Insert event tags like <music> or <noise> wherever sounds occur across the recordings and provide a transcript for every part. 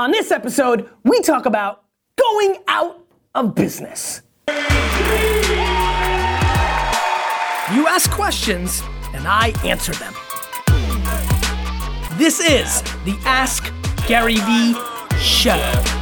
On this episode, we talk about going out of business. You ask questions, and I answer them. This is the Ask Gary Vee Show.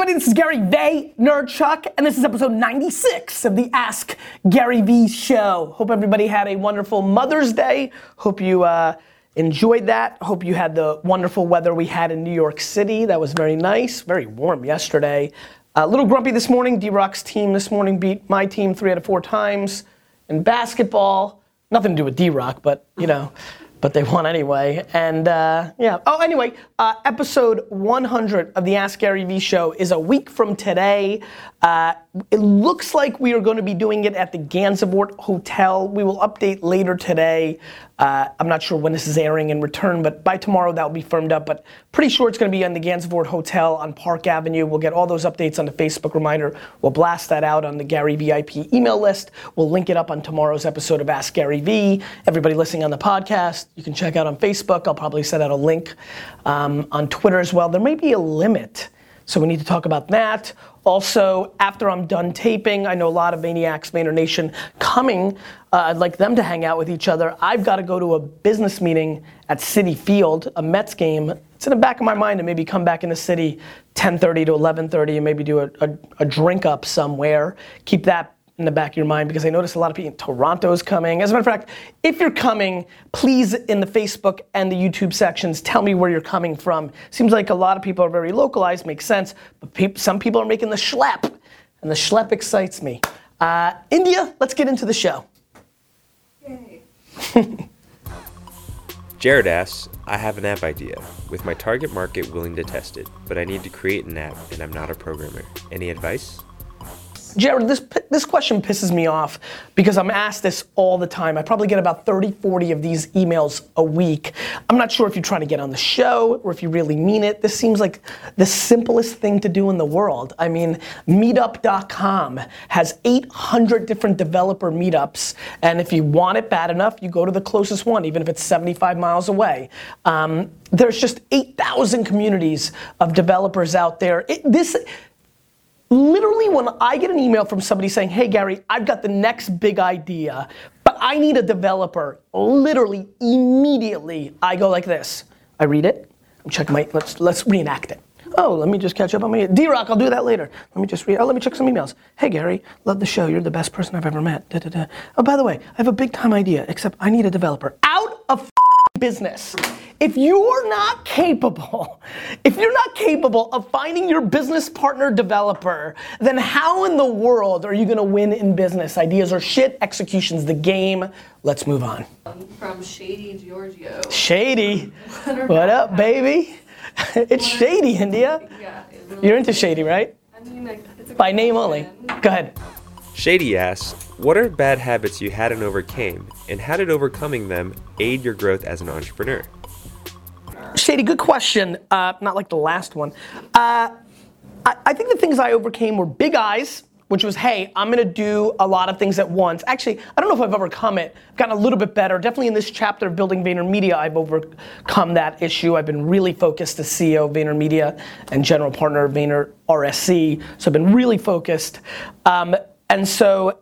Everybody, this is Gary Vaynerchuk, and this is episode 96 of the Ask Gary Vee Show. Hope everybody had a wonderful Mother's Day. Hope you uh, enjoyed that. Hope you had the wonderful weather we had in New York City. That was very nice, very warm yesterday. A little grumpy this morning. D Rock's team this morning beat my team three out of four times. In basketball, nothing to do with D Rock, but you know but they won anyway. And uh, yeah. Oh, anyway, uh, episode 100 of the Ask Gary Vee show is a week from today. Uh, it looks like we are going to be doing it at the Gansevoort Hotel. We will update later today. Uh, I'm not sure when this is airing in return, but by tomorrow that will be firmed up. But pretty sure it's going to be in the Gansevoort Hotel on Park Avenue. We'll get all those updates on the Facebook reminder. We'll blast that out on the Gary VIP email list. We'll link it up on tomorrow's episode of Ask Gary Vee. Everybody listening on the podcast, you can check out on Facebook. I'll probably send out a link um, on Twitter as well. There may be a limit. So we need to talk about that. Also, after I'm done taping, I know a lot of Maniacs, Vayner Nation coming. Uh, I'd like them to hang out with each other. I've got to go to a business meeting at Citi Field, a Mets game. It's in the back of my mind to maybe come back in the city 10:30 to 11:30 and maybe do a, a, a drink up somewhere. Keep that in the back of your mind because I notice a lot of people in Toronto's coming. As a matter of fact, if you're coming, please in the Facebook and the YouTube sections tell me where you're coming from. Seems like a lot of people are very localized, makes sense, but pe- some people are making the schlep, and the schlep excites me. Uh, India, let's get into the show. <laughs> Jared asks, I have an app idea, with my target market willing to test it, but I need to create an app and I'm not a programmer. Any advice? Jared, this, this question pisses me off because I'm asked this all the time. I probably get about 30, 40 of these emails a week. I'm not sure if you're trying to get on the show or if you really mean it. This seems like the simplest thing to do in the world. I mean, meetup.com has 800 different developer meetups, and if you want it bad enough, you go to the closest one, even if it's 75 miles away. Um, there's just 8,000 communities of developers out there. It, this literally when I get an email from somebody saying, hey Gary, I've got the next big idea, but I need a developer, literally immediately I go like this. I read it, I'm checking my, let's, let's reenact it. Oh, let me just catch up on my, D-Rock, I'll do that later. Let me just read, oh, let me check some emails. Hey Gary, love the show, you're the best person I've ever met. Da, da, da. Oh, by the way, I have a big time idea, except I need a developer. Business. If you're not capable, <laughs> if you're not capable of finding your business partner developer, then how in the world are you gonna win in business? Ideas are shit, execution's the game. Let's move on. From Shady Giorgio. Shady. What up, baby? <laughs> It's shady, India. Yeah. it really- You're into shady, right? I mean, like, it's a By name only. Go ahead. Shady asks, What are bad habits you had and overcame, and how did overcoming them aid your growth as an entrepreneur? Shady, good question. Uh, not like the last one. Uh, I, I think the things I overcame were big eyes, which was, hey, I'm gonna do a lot of things at once. Actually, I don't know if I've overcome it. I've gotten a little bit better. Definitely in this chapter of building VaynerMedia, I've overcome that issue. I've been really focused as CEO of VaynerMedia and general partner of Vayner RSE. So I've been really focused. Um, and so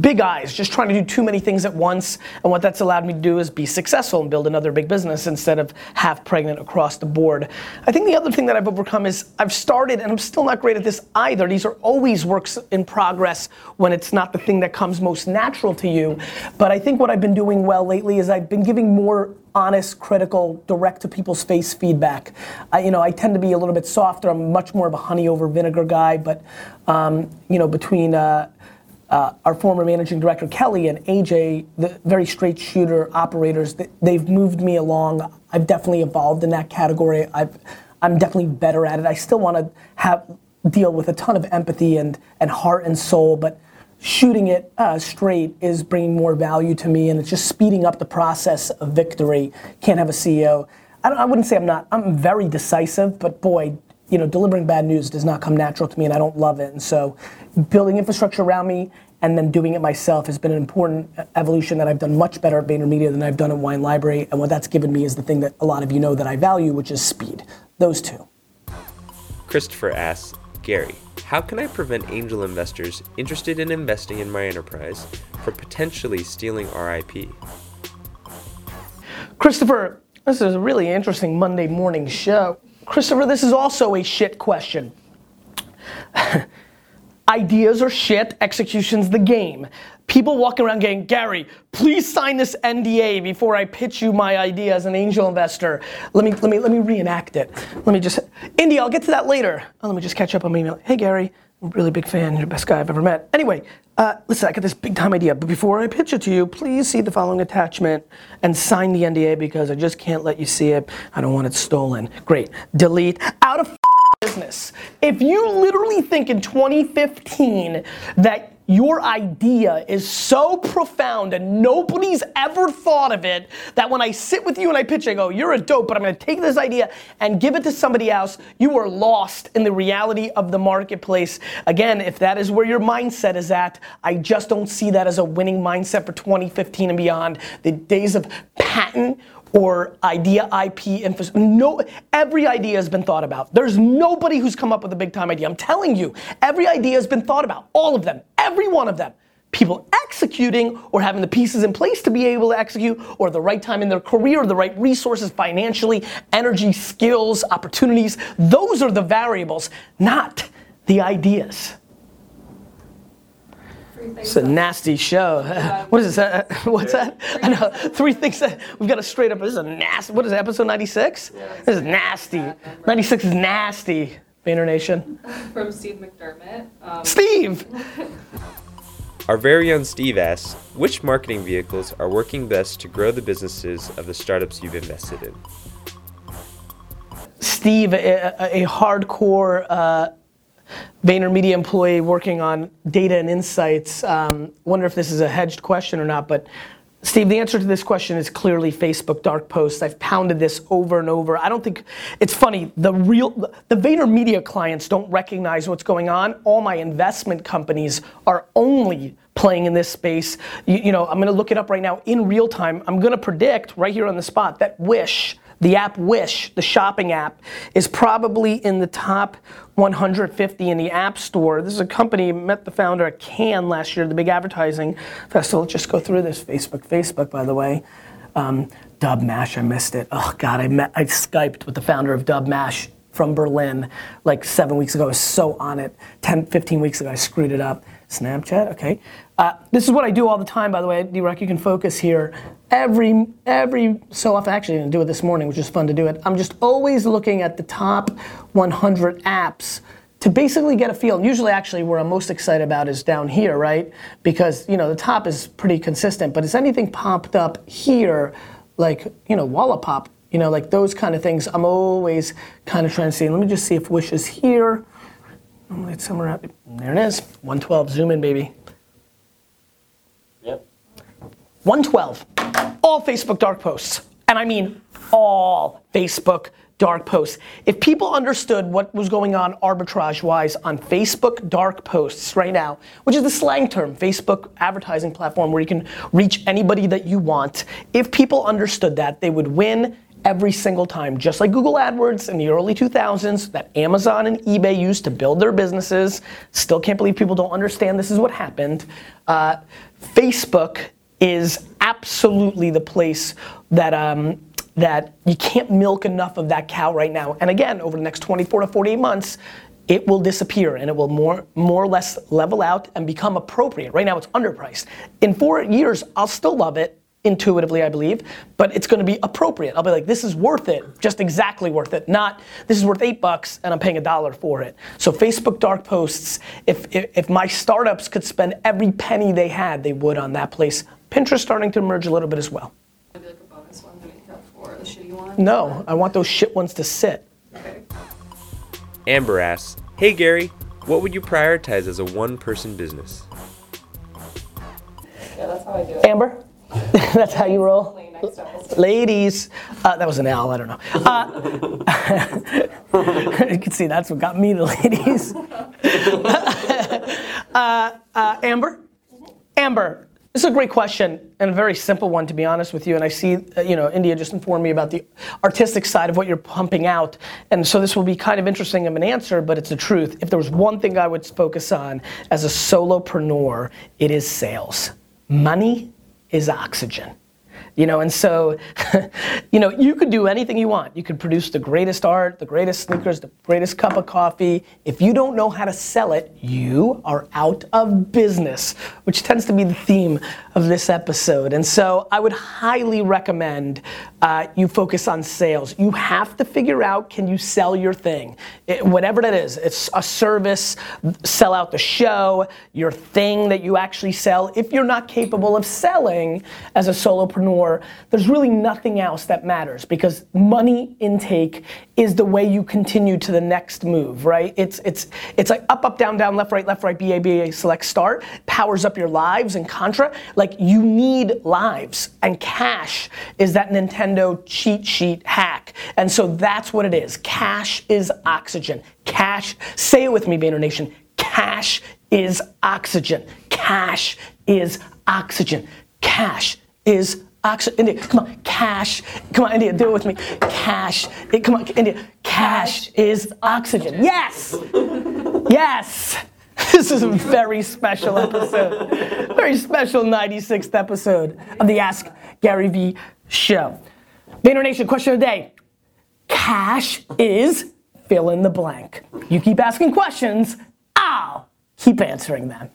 big eyes, just trying to do too many things at once. And what that's allowed me to do is be successful and build another big business instead of half pregnant across the board. I think the other thing that I've overcome is I've started, and I'm still not great at this either. These are always works in progress when it's not the thing that comes most natural to you. But I think what I've been doing well lately is I've been giving more honest, critical, direct to people's face feedback. I, you know, I tend to be a little bit softer. I'm much more of a honey over vinegar guy, but um, you know, between uh, uh, our former managing director Kelly and AJ, the very straight shooter operators, they've moved me along. I've definitely evolved in that category. I've, I'm definitely better at it. I still want to have deal with a ton of empathy and and heart and soul, but shooting it uh, straight is bringing more value to me, and it's just speeding up the process of victory. Can't have a CEO. I, I wouldn't say I'm not. I'm very decisive, but boy, you know, delivering bad news does not come natural to me, and I don't love it. And so, building infrastructure around me and then doing it myself has been an important evolution that I've done much better at VaynerMedia than I've done at Wine Library. And what that's given me is the thing that a lot of you know that I value, which is speed. Those two. Christopher asks, Gary, how can I prevent angel investors interested in investing in my enterprise from potentially stealing RIP? Christopher, this is a really interesting Monday morning show. Christopher, this is also a shit question. <laughs> Ideas are shit, execution's the game. People walking around going, Gary, please sign this NDA before I pitch you my idea as an angel investor. Let me let me let me reenact it. Let me just Indy, I'll get to that later. Oh, let me just catch up on my email. Hey Gary, I'm a really big fan. You're the best guy I've ever met. Anyway, uh, listen, I got this big time idea, but before I pitch it to you, please see the following attachment and sign the NDA because I just can't let you see it. I don't want it stolen. Great. Delete. Out of business. If you literally think in 2015 that your idea is so profound and nobody's ever thought of it that when I sit with you and I pitch, I go, You're a dope, but I'm gonna take this idea and give it to somebody else. You are lost in the reality of the marketplace. Again, if that is where your mindset is at, I just don't see that as a winning mindset for 2015 and beyond. The days of patent or idea IP infrastructure. No, every idea has been thought about. There's nobody who's come up with a big time idea. I'm telling you, every idea has been thought about. All of them, every one of them. People executing or having the pieces in place to be able to execute, or the right time in their career, the right resources financially, energy, skills, opportunities. Those are the variables, not the ideas. It's a nasty show. <laughs> what is this? <laughs> Uh, what's that? I know. Three things that we've got a straight up. This is a nasty. What is it, episode 96? This is nasty. 96 is nasty. Vayner Nation. <laughs> From Steve McDermott. Um, Steve! Our very own Steve asks, which marketing vehicles are working best to grow the businesses of the startups you've invested in? Steve, a, a hardcore uh, VaynerMedia employee working on data and insights. Um, wonder if this is a hedged question or not, but Steve, the answer to this question is clearly Facebook dark posts. I've pounded this over and over. I don't think it's funny. The real the VaynerMedia clients don't recognize what's going on. All my investment companies are only playing in this space. You, you know, I'm going to look it up right now in real time. I'm going to predict right here on the spot that Wish the app Wish, the shopping app, is probably in the top 150 in the App Store. This is a company, met the founder at Cannes last year, the big advertising festival. Let's just go through this. Facebook, Facebook, by the way. Um, Dubsmash, I missed it. Oh God, I met, I Skyped with the founder of Dubsmash from Berlin like seven weeks ago. I was so on it. 10, 15 weeks ago, I screwed it up. Snapchat, okay. Uh, this is what I do all the time, by the way. D-Rock, you can focus here. Every, every so often, actually, I didn't do it this morning, which is fun to do it. I'm just always looking at the top 100 apps to basically get a feel. And usually, actually, where I'm most excited about is down here, right? Because, you know, the top is pretty consistent, but is anything popped up here, like, you know, Wallapop, you know, like those kind of things, I'm always kind of trying to see. Let me just see if Wish is here. It's somewhere out there. It is. 112. Zoom in, baby. Yep. 112. All Facebook dark posts. And I mean all Facebook dark posts. If people understood what was going on arbitrage wise on Facebook dark posts right now, which is the slang term, Facebook advertising platform where you can reach anybody that you want, if people understood that, they would win every single time, just like Google AdWords in the early 2000s that Amazon and eBay used to build their businesses. Still can't believe people don't understand this is what happened. Uh, Facebook is absolutely the place that um, that you can't milk enough of that cow right now. And again, over the next 24 to 48 months, it will disappear and it will more more or less level out and become appropriate. Right now it's underpriced. In 4 years I'll still love it intuitively, I believe, but it's going to be appropriate. I'll be like, this is worth it, just exactly worth it. Not this is worth eight bucks and I'm paying a dollar for it. So Facebook dark posts, if, if if my startups could spend every penny they had, they would on that place. Pinterest starting to emerge a little bit as well. like a bonus one to make up for the shitty one. No, I want those shit ones to sit. Okay. Amber asks, Hey Gary, what would you prioritize as a one person business? Yeah, that's how I do it. Amber, <laughs> that's how you roll. Ladies, uh, that was an L, I don't know. Uh, <laughs> you can see that's what got me to ladies. <laughs> uh, uh, Amber, Amber, this is a great question and a very simple one to be honest with you. And I see, uh, you know, India just informed me about the artistic side of what you're pumping out. And so this will be kind of interesting of an answer, but it's the truth. If there was one thing I would focus on as a solopreneur, it is sales. Money is oxygen. You know, and so, <laughs> you know, you could do anything you want. You could produce the greatest art, the greatest sneakers, the greatest cup of coffee. If you don't know how to sell it, you are out of business, which tends to be the theme of this episode. And so I would highly recommend uh, you focus on sales. You have to figure out can you sell your thing? It, whatever that is, it's a service, sell out the show, your thing that you actually sell. If you're not capable of selling as a solopreneur, there's really nothing else that matters because money intake is the way you continue to the next move, right? It's it's it's like up, up, down, down, left, right, left, right, BA, BA, select, start, powers up your lives and contra. Like you need lives and cash is that Nintendo cheat sheet hack. And so that's what it is. Cash is oxygen. Cash, say it with me, Vayner Nation. Cash is oxygen. Cash is oxygen. Cash is Oxygen, India, come on, cash. Come on, India, do it with me. Cash. It, come on, India. Cash is oxygen. Yes. Yes. <laughs> This is a very special episode. Very special 96th episode of the Ask Gary Vee show. Vayner Nation question of the day. Cash is fill in the blank. You keep asking questions, I'll keep answering them.